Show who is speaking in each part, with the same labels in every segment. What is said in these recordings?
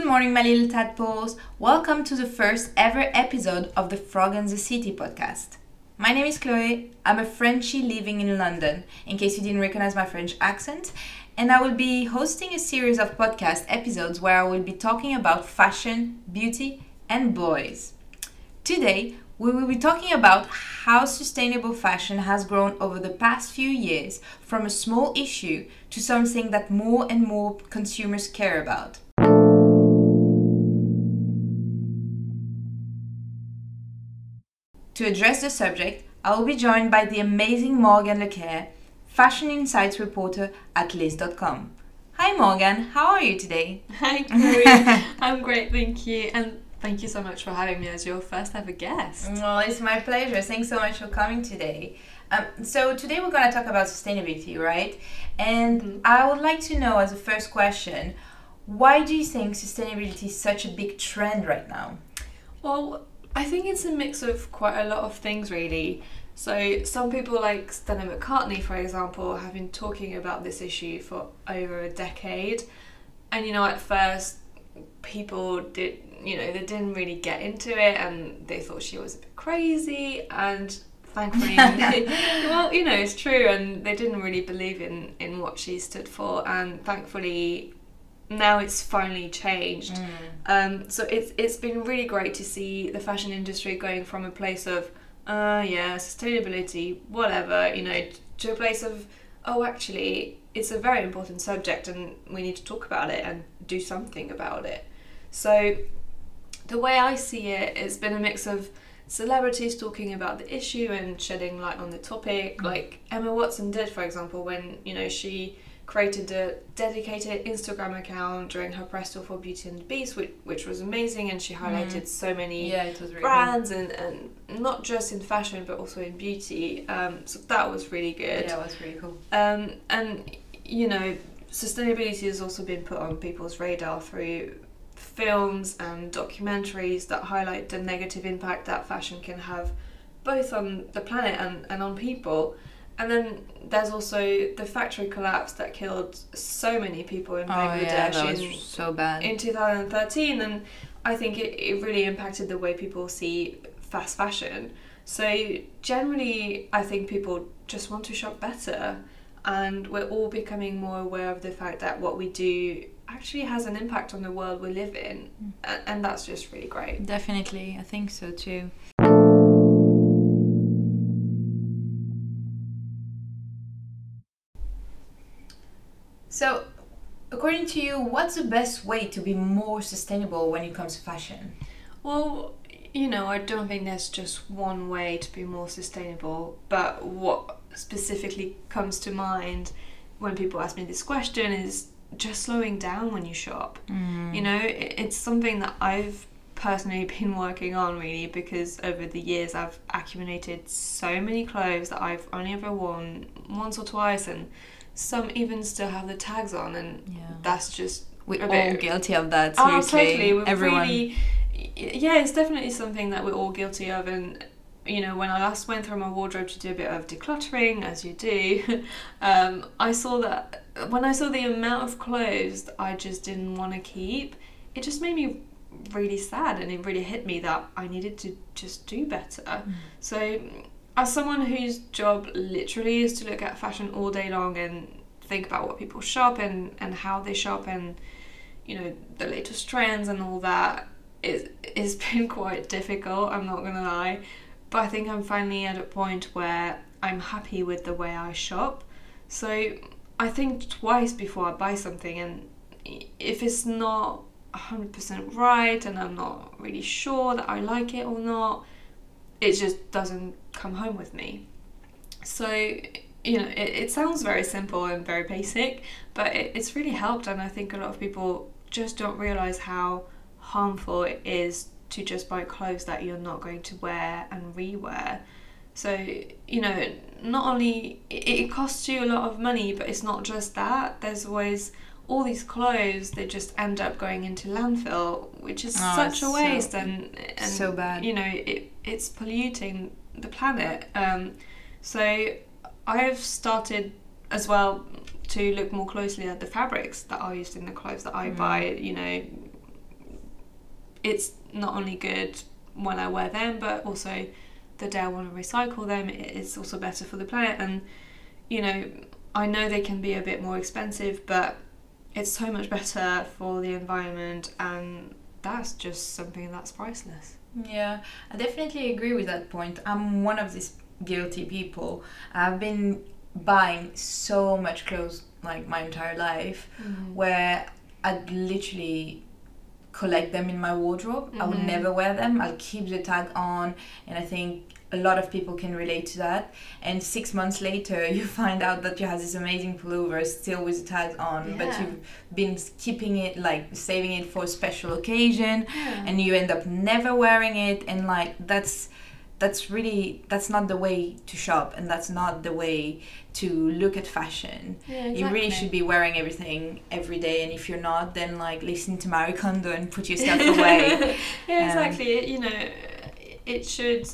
Speaker 1: Good morning, my little tadpoles. Welcome to the first ever episode of the Frog and the City podcast. My name is Chloe. I'm a Frenchie living in London, in case you didn't recognize my French accent. And I will be hosting a series of podcast episodes where I will be talking about fashion, beauty, and boys. Today, we will be talking about how sustainable fashion has grown over the past few years from a small issue to something that more and more consumers care about. To address the subject, I will be joined by the amazing Morgan Lecaire, Fashion Insights reporter at Lyst.com. Hi Morgan, how are you today?
Speaker 2: Hi Chloe, I'm great, thank you. And thank you so much for having me as your first ever guest.
Speaker 1: Well, it's my pleasure. Thanks so much for coming today. Um, so today we're going to talk about sustainability, right? And mm-hmm. I would like to know as a first question, why do you think sustainability is such a big trend right now?
Speaker 2: Well, I think it's a mix of quite a lot of things, really. So, some people like Stella McCartney, for example, have been talking about this issue for over a decade. And, you know, at first, people did, you know, they didn't really get into it and they thought she was a bit crazy. And thankfully, well, you know, it's true. And they didn't really believe in, in what she stood for. And thankfully, now it's finally changed. Mm. Um, so it's it's been really great to see the fashion industry going from a place of uh yeah sustainability whatever you know to a place of oh actually it's a very important subject and we need to talk about it and do something about it. So the way I see it, it's been a mix of celebrities talking about the issue and shedding light on the topic, mm. like Emma Watson did, for example, when you know she created a dedicated Instagram account during her press tour for Beauty and the Beast, which, which was amazing, and she highlighted mm. so many
Speaker 1: yeah, really
Speaker 2: brands and, and not just in fashion but also in beauty. Um, so that was really good.
Speaker 1: Yeah, it was really cool.
Speaker 2: Um, and you know, sustainability has also been put on people's radar through films and documentaries that highlight the negative impact that fashion can have both on the planet and, and on people. And then there's also the factory collapse that killed so many people in Bangladesh
Speaker 1: oh, yeah, in, so bad.
Speaker 2: in 2013. And I think it, it really impacted the way people see fast fashion. So generally, I think people just want to shop better. And we're all becoming more aware of the fact that what we do actually has an impact on the world we live in. Mm. And that's just really great.
Speaker 1: Definitely, I think so too. So, according to you, what's the best way to be more sustainable when it comes to fashion?
Speaker 2: Well, you know, I don't think there's just one way to be more sustainable, but what specifically comes to mind when people ask me this question is just slowing down when you shop. Mm. You know, it's something that I've personally been working on really because over the years I've accumulated so many clothes that I've only ever worn once or twice and some even still have the tags on, and yeah. that's just
Speaker 1: we're all guilty of that. Oh, seriously, oh, totally. We're Everyone. Really,
Speaker 2: yeah, it's definitely something that we're all guilty of, and you know, when I last went through my wardrobe to do a bit of decluttering, as you do, um, I saw that when I saw the amount of clothes I just didn't want to keep, it just made me really sad and it really hit me that I needed to just do better. Mm. So as someone whose job literally is to look at fashion all day long and think about what people shop and, and how they shop and you know the latest trends and all that it, it's been quite difficult i'm not gonna lie. But i think i'm finally at a point where i'm happy with the way i shop. So i think twice before i buy something and if it's not 100% right and i'm not really sure that i like it or not it just doesn't come home with me. So, you know, it, it sounds very simple and very basic, but it, it's really helped. And I think a lot of people just don't realize how harmful it is to just buy clothes that you're not going to wear and rewear. So, you know, not only it, it costs you a lot of money, but it's not just that. There's always all these clothes they just end up going into landfill, which is oh, such a waste so, and, and
Speaker 1: so bad.
Speaker 2: You know, it it's polluting the planet. Um, so I've started as well to look more closely at the fabrics that are used in the clothes that I mm. buy. You know, it's not only good when I wear them, but also the day I want to recycle them, it's also better for the planet. And you know, I know they can be a bit more expensive, but it's so much better for the environment, and that's just something that's priceless.
Speaker 1: Yeah, I definitely agree with that point. I'm one of these guilty people. I've been buying so much clothes like my entire life
Speaker 2: Mm.
Speaker 1: where I'd literally collect them in my wardrobe. I would
Speaker 2: Mhm.
Speaker 1: never wear them. I'll keep the tag on and I think a lot of people can relate to that. And six months later, you find out that you have this amazing pullover still with the tag on, but you've been keeping it, like saving it for a special occasion,
Speaker 2: Yeah.
Speaker 1: and you end up never wearing it and like that's that's really that's not the way to shop and that's not the way to look at fashion
Speaker 2: yeah, exactly.
Speaker 1: you really should be wearing everything every day and if you're not then like listen to Marie Kondo and put yourself away
Speaker 2: yeah,
Speaker 1: Um,
Speaker 2: exactly. It- you know, it should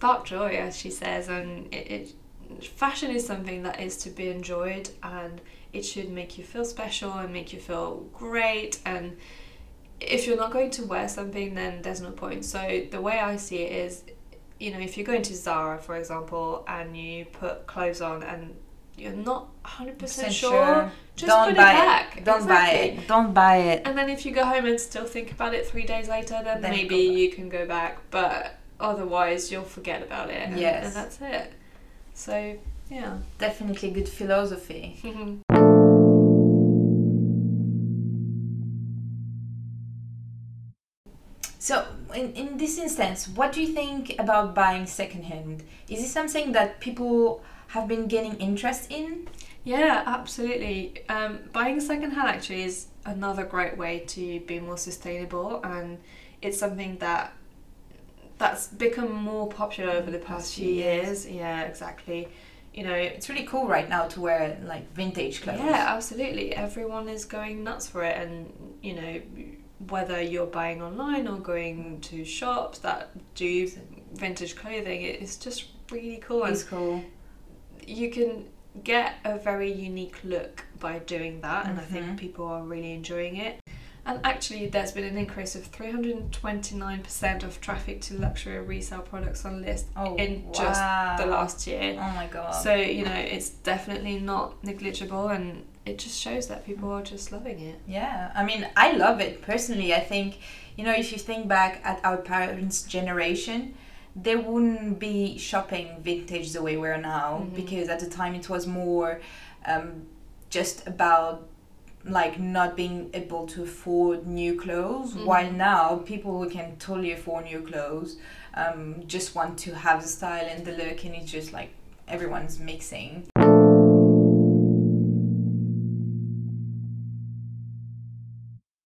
Speaker 2: spark joy, as she says, and it, it fashion is something that is to be enjoyed, and it should make you feel special and make you feel great. And if you're not going to wear something, then there's no point. So the way I see it is, you know, if you're going to Zara, for example, and you put clothes on and you're not 100%
Speaker 1: Percent
Speaker 2: sure, just
Speaker 1: don't
Speaker 2: put it
Speaker 1: buy
Speaker 2: back.
Speaker 1: it don't buy it don't buy it
Speaker 2: And then if you go home and still think about it three days later, then,
Speaker 1: Then
Speaker 2: maybe you can go back. But otherwise, you'll forget about it. And,
Speaker 1: Yes.
Speaker 2: and that's it. So, yeah.
Speaker 1: definitely good philosophy So, in, in this instance, what do you think about buying secondhand? Is this something that people have been gaining interest in?
Speaker 2: yeah, absolutely. Um, buying secondhand actually is another great way to be more sustainable, and it's something that that's become more popular over the past few years. Yeah, exactly. You know,
Speaker 1: It's really cool right now to wear like vintage clothes.
Speaker 2: Yeah, absolutely. Everyone is going nuts for it, and you know, whether you're buying online or going to shops that do vintage clothing, it's just really cool.
Speaker 1: it's cool.
Speaker 2: you can get a very unique look by doing that, and I
Speaker 1: Mhm.
Speaker 2: think people are really enjoying it. And actually, there's been an increase of 329% of traffic to luxury resale products on Lyst
Speaker 1: Oh,
Speaker 2: in just the last year.
Speaker 1: Oh my god.
Speaker 2: So, you know, it's definitely not negligible and it just shows that people are just loving it.
Speaker 1: Yeah, I mean, I love it personally. I think, you know, if you think back at our parents' generation, they wouldn't be shopping vintage the way we're now
Speaker 2: Mhm.
Speaker 1: because at the time it was more um, just about like not being able to afford new clothes
Speaker 2: Mhm.
Speaker 1: while now people who can totally afford new clothes um, just want to have the style and the look and it's just like everyone's mixing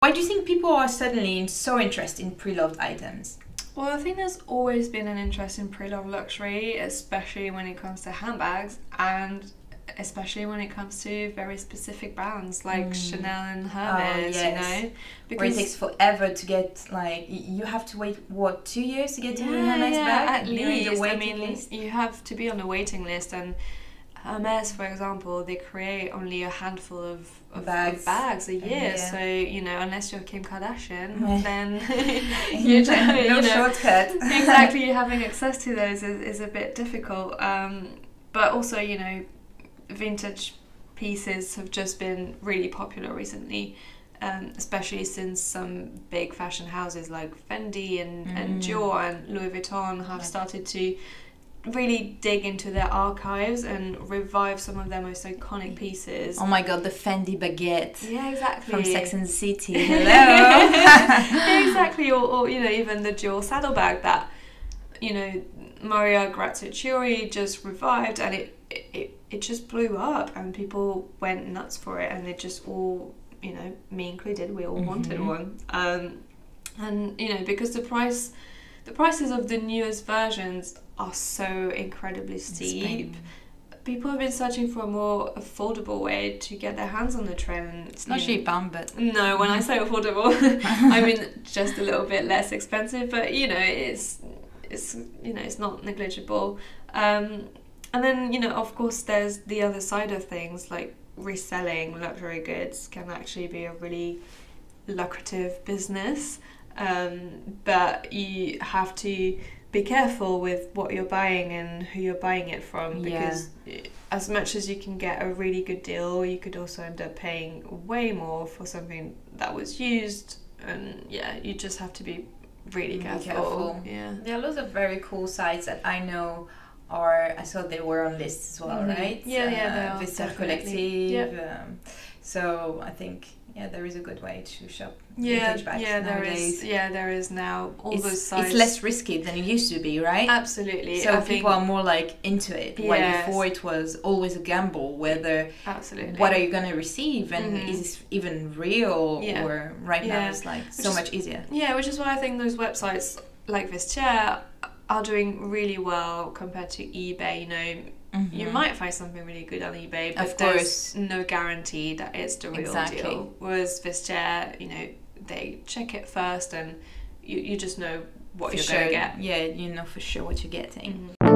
Speaker 1: why do you think people are suddenly so interested in pre-loved items
Speaker 2: Well, I think there's always been an interest in pre loved luxury, especially when it comes to handbags and especially when it comes to very specific brands like
Speaker 1: Mm.
Speaker 2: Chanel and Hermes,
Speaker 1: yes.
Speaker 2: you know?
Speaker 1: where it takes forever to get like you have to wait what two years to get to Hermes
Speaker 2: yeah,
Speaker 1: bag
Speaker 2: at least. I mean,
Speaker 1: list
Speaker 2: you have to be on the waiting list, and Hermes, for example, they create only a handful of, of
Speaker 1: Bags.
Speaker 2: of bags a year.
Speaker 1: Yeah.
Speaker 2: So you know, unless you're Kim Kardashian,
Speaker 1: Yeah.
Speaker 2: then
Speaker 1: you
Speaker 2: don't,
Speaker 1: no
Speaker 2: you know,
Speaker 1: shortcut
Speaker 2: exactly having access to those is, is a bit difficult. Um, but also, you know, vintage pieces have just been really popular recently. Um, especially since some big fashion houses like Fendi and, and
Speaker 1: Mm.
Speaker 2: Dior and Louis Vuitton have started to really dig into their archives and revive some of their most iconic pieces.
Speaker 1: oh my god the Fendi baguette
Speaker 2: yeah, exactly.
Speaker 1: from Sex and the City hello
Speaker 2: yeah, exactly. Or, or you know, even the Dior saddlebag that you know Maria Grazia just revived, and it, it it just blew up, and people went nuts for it, and they just all you know, me included, we all wanted
Speaker 1: Mhm.
Speaker 2: one. Um, and you know, because the price, the prices of the newest versions are so incredibly steep. People have been searching for a more affordable way to get their hands on the trend.
Speaker 1: it's not cheap um, but
Speaker 2: No, when I say affordable, I mean just a little bit less expensive, but you know, it's it's you know, it's not negligible. Um, and then you know, of course, there's the other side of things like reselling luxury goods can actually be a really lucrative business. um, but you have to be careful with what you're buying and who you're buying it from because as much as you can get a really good deal, you could also end up paying way more for something that was used. And yeah, you just have to be really
Speaker 1: Be
Speaker 2: careful.
Speaker 1: careful.
Speaker 2: Yeah.
Speaker 1: There are lots of very cool sites that I know are. I saw they were on lists as well,
Speaker 2: Mhm.
Speaker 1: right?
Speaker 2: Yeah, yeah, they
Speaker 1: Uh,
Speaker 2: are,
Speaker 1: Vestiaire
Speaker 2: definitely.
Speaker 1: Collective. Um, so I think yeah, there is a good way to shop
Speaker 2: Yeah,
Speaker 1: vintage bags
Speaker 2: yeah, there
Speaker 1: nowadays.
Speaker 2: is. Yeah, there is now all
Speaker 1: it's,
Speaker 2: those sites.
Speaker 1: it's less risky than it used to be, right?
Speaker 2: Absolutely.
Speaker 1: so
Speaker 2: I
Speaker 1: people are more like into it. While
Speaker 2: Yes.
Speaker 1: before it was always a gamble whether
Speaker 2: absolutely.
Speaker 1: what are you gonna receive and
Speaker 2: Mhm.
Speaker 1: is this even real
Speaker 2: Yeah.
Speaker 1: or right now it's like so
Speaker 2: is-
Speaker 1: much easier.
Speaker 2: Yeah, which is why I think those websites like Vestiaire are doing really well compared to eBay. You know, you
Speaker 1: Mhm.
Speaker 2: might find something really good on eBay, but there's no guarantee that it's the real
Speaker 1: Exactly.
Speaker 2: deal. Whereas Vestiaire, you know, they check it first and you, you just know what you're going to get.
Speaker 1: Yeah, you know for sure what you're getting.
Speaker 2: Mhm.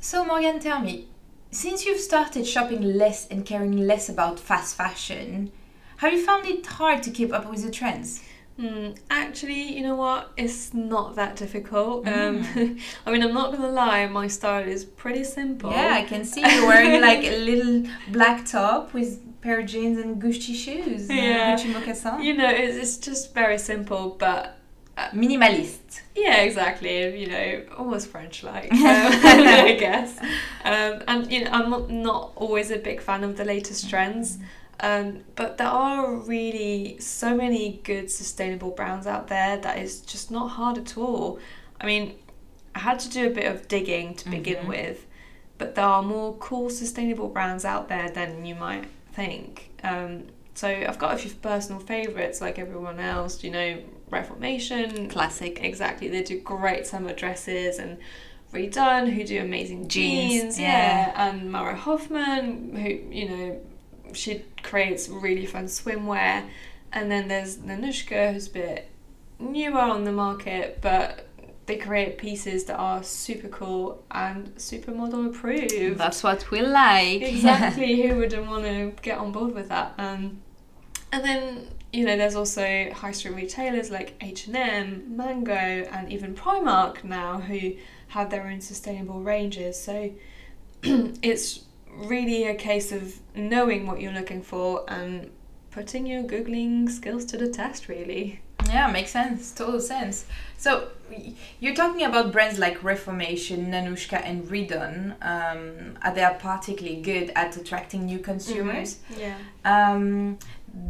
Speaker 1: So Morgan, tell me, since you've started shopping less and caring less about fast fashion, have you found it hard to keep up with the trends?
Speaker 2: Mm, actually, you know what? It's not that difficult.
Speaker 1: Mm.
Speaker 2: Um, I mean, I'm not gonna lie, my style is pretty simple.
Speaker 1: Yeah, I can see you wearing like a little black top with pair of jeans and Gucci shoes.
Speaker 2: Yeah.
Speaker 1: Gucci moccasin.
Speaker 2: You know, it's, it's just very simple, but
Speaker 1: Minimalist.
Speaker 2: yeah, exactly. You know, almost French-like, um, I guess. Um, and you know, I'm not, not always a big fan of the latest trends. Um, but there are really so many good sustainable brands out there that is just not hard at all. I mean, I had to do a bit of digging to begin
Speaker 1: Mhm.
Speaker 2: with, but there are more cool sustainable brands out there than you might think. Um, so I've got a few personal favourites like everyone else, you know, Reformation.
Speaker 1: Classic.
Speaker 2: Exactly, they do great summer dresses and redone who do amazing
Speaker 1: Jeans,
Speaker 2: jeans,
Speaker 1: yeah.
Speaker 2: yeah. and Mara Hoffman who you know she creates really fun swimwear and then there's Nanushka who's a bit newer on the market but they create pieces that are super cool and super model approved.
Speaker 1: That's what we like.
Speaker 2: exactly who wouldn't want to get on board with that? Um, and then you know there's also high street retailers like h&m mango and even primark now who have their own sustainable ranges. So it's really a case of knowing what you're looking for and putting your googling skills to the test really
Speaker 1: Yeah, makes sense. Total sense. So you're talking about brands like Reformation, Nanushka, and Redone. Um, are they are particularly good at attracting new consumers?
Speaker 2: yeah
Speaker 1: Um,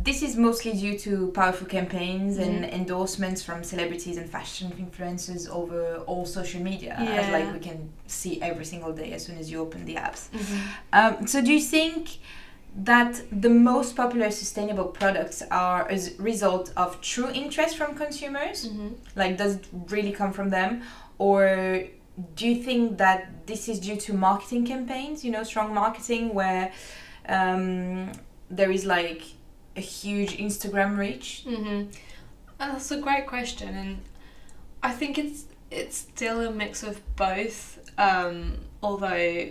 Speaker 1: this is mostly due to powerful campaigns and
Speaker 2: Mhm.
Speaker 1: endorsements from celebrities and fashion influencers over all social media, as like we can see every single day as soon as you open the apps.
Speaker 2: Mhm.
Speaker 1: Um, so do you think that the most popular sustainable products are a result of true interest from consumers?
Speaker 2: Mhm.
Speaker 1: Like, does it really come from them? Or do you think that this is due to marketing campaigns, you know, strong marketing where um, there is like a huge Instagram reach?
Speaker 2: Mm-hmm. That's a great question, and I think it's it's still a mix of both. Um, although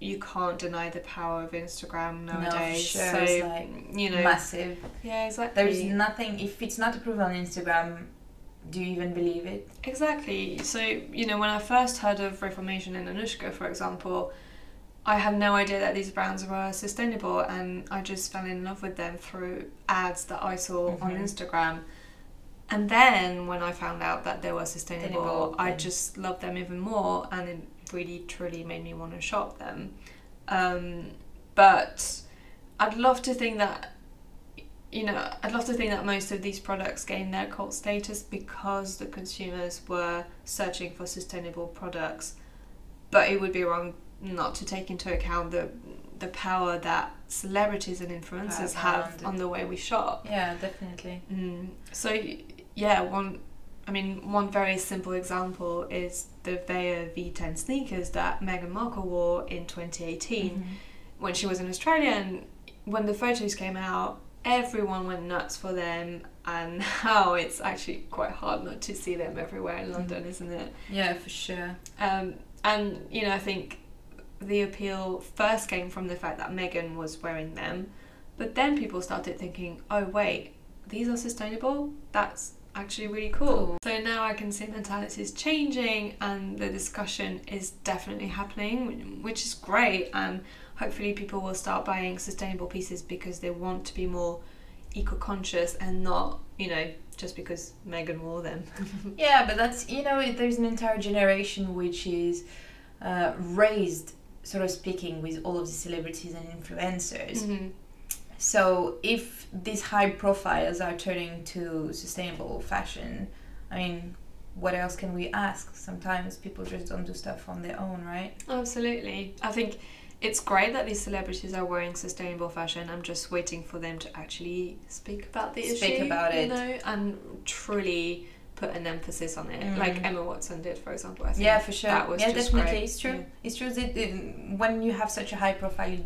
Speaker 2: you can't deny the power of Instagram
Speaker 1: No,
Speaker 2: nowadays.
Speaker 1: sure,
Speaker 2: So
Speaker 1: it's like
Speaker 2: you know,
Speaker 1: Massive.
Speaker 2: yeah, exactly.
Speaker 1: There is nothing, if it's not approved on Instagram, do you even believe it?
Speaker 2: Exactly. So, you know, when I first heard of Reformation and Nanushka, for example, I had no idea that these brands were sustainable and I just fell in love with them through ads that I saw on
Speaker 1: Mhm.
Speaker 2: Instagram. And then when I found out that they were sustainable,
Speaker 1: Sustainable,
Speaker 2: I just loved them even more and it really truly made me want to shop them. Um, but I'd love to think that you know, I'd love to think that most of these products gained their cult status because the consumers were searching for sustainable products. But it would be wrong not to take into account the the power that celebrities and influencers
Speaker 1: Have
Speaker 2: on the way we shop.
Speaker 1: Yeah, definitely.
Speaker 2: Mm. So yeah, one I mean one very simple example is the Veja V10 sneakers that Meghan Markle wore in 2018
Speaker 1: Mhm.
Speaker 2: when she was in Australia and when the photos came out, everyone went nuts for them and how it's actually quite hard not to see them everywhere in London, isn't it?
Speaker 1: Yeah, for sure.
Speaker 2: Um, and you know, I think the appeal first came from the fact that Meghan was wearing them. But then people started thinking, oh, wait, these are sustainable? That's actually really cool.
Speaker 1: Cool.
Speaker 2: So now I can see mentality is changing and the discussion is definitely happening, which is great. And hopefully, people will start buying sustainable pieces because they want to be more eco conscious and not, you know, just because Meghan wore them.
Speaker 1: Yeah, but that's you know there's an entire generation which is uh, raised, sort of speaking, with all of the celebrities and influencers.
Speaker 2: Mhm.
Speaker 1: So if these high profiles are turning to sustainable fashion, I mean, what else can we ask? Sometimes people just don't do stuff on their own, right?
Speaker 2: Absolutely. I think it's great that these celebrities are wearing sustainable fashion. I'm just waiting for them to actually speak about the
Speaker 1: Speak
Speaker 2: issue.
Speaker 1: about
Speaker 2: you
Speaker 1: it.
Speaker 2: know, and truly put an emphasis on it,
Speaker 1: Mm.
Speaker 2: like Emma Watson did, for example. I think
Speaker 1: Yeah, for sure.
Speaker 2: That was
Speaker 1: yeah,
Speaker 2: just
Speaker 1: definitely.
Speaker 2: great.
Speaker 1: It's true.
Speaker 2: Yeah.
Speaker 1: It's true that uh, when you have such a high profile,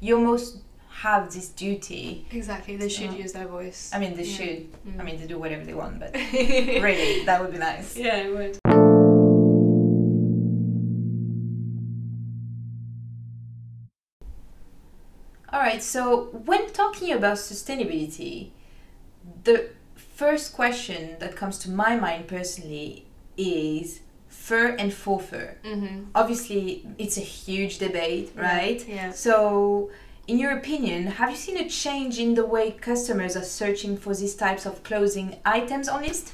Speaker 1: you, almost have this duty.
Speaker 2: Exactly. They should
Speaker 1: Yeah.
Speaker 2: use their voice.
Speaker 1: I mean, they
Speaker 2: Yeah.
Speaker 1: should.
Speaker 2: Mm.
Speaker 1: I mean, they do whatever they want, but
Speaker 2: really,
Speaker 1: that would be nice.
Speaker 2: yeah, it would.
Speaker 1: All right. So when talking about sustainability, the first question that comes to my mind personally is fur and faux fur.
Speaker 2: Mm-hmm.
Speaker 1: Obviously, it's a huge debate, right?
Speaker 2: Yeah.
Speaker 1: So, in your opinion, have you seen a change in the way customers are searching for these types of clothing items on Lyst?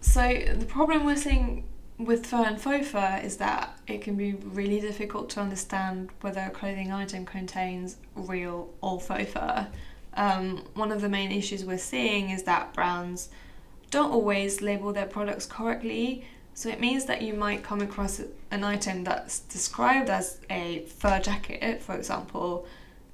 Speaker 2: So the problem we're seeing with fur and faux fur is that it can be really difficult to understand whether a clothing item contains real or faux fur. Um, one of the main issues we're seeing is that brands don't always label their products correctly. So it means that you might come across an item that's described as a fur jacket, for example,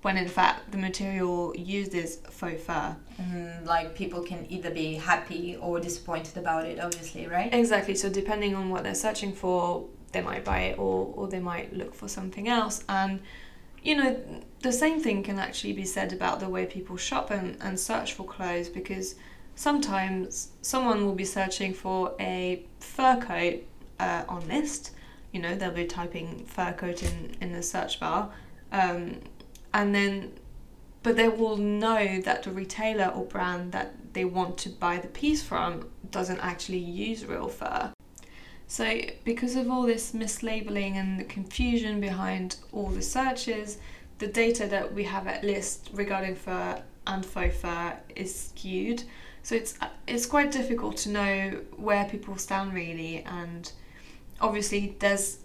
Speaker 2: when in fact the material used is faux fur.
Speaker 1: Mm, like people can either be happy or disappointed about it, obviously, right?
Speaker 2: Exactly. So depending on what they're searching for, they might buy it or or they might look for something else. And you know, the same thing can actually be said about the way people shop and, and search for clothes because sometimes someone will be searching for a fur coat uh, on Lyst. You know, they'll be typing fur coat in, in the search bar. Um, and then but they will know that the retailer or brand that they want to buy the piece from doesn't actually use real fur. So, because of all this mislabeling and the confusion behind all the searches, the data that we have at Lyst regarding fur and faux fur is skewed. So it's it's quite difficult to know where people stand really, and obviously there's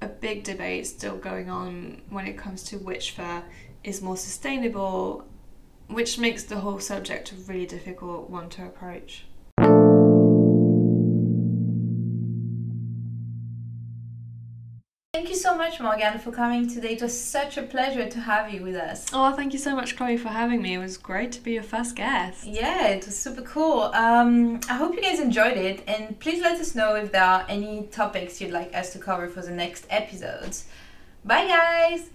Speaker 2: a big debate still going on when it comes to which fur is more sustainable, which makes the whole subject a really difficult one to approach.
Speaker 1: Much, Morgan, for coming today. It was such a pleasure to have you with us.
Speaker 2: Oh, thank you so much, Chloe, for having me. It was great to be your first guest.
Speaker 1: Yeah, it was super cool. Um, I hope you guys enjoyed it, and please let us know if there are any topics you'd like us to cover for the next episodes. Bye, guys!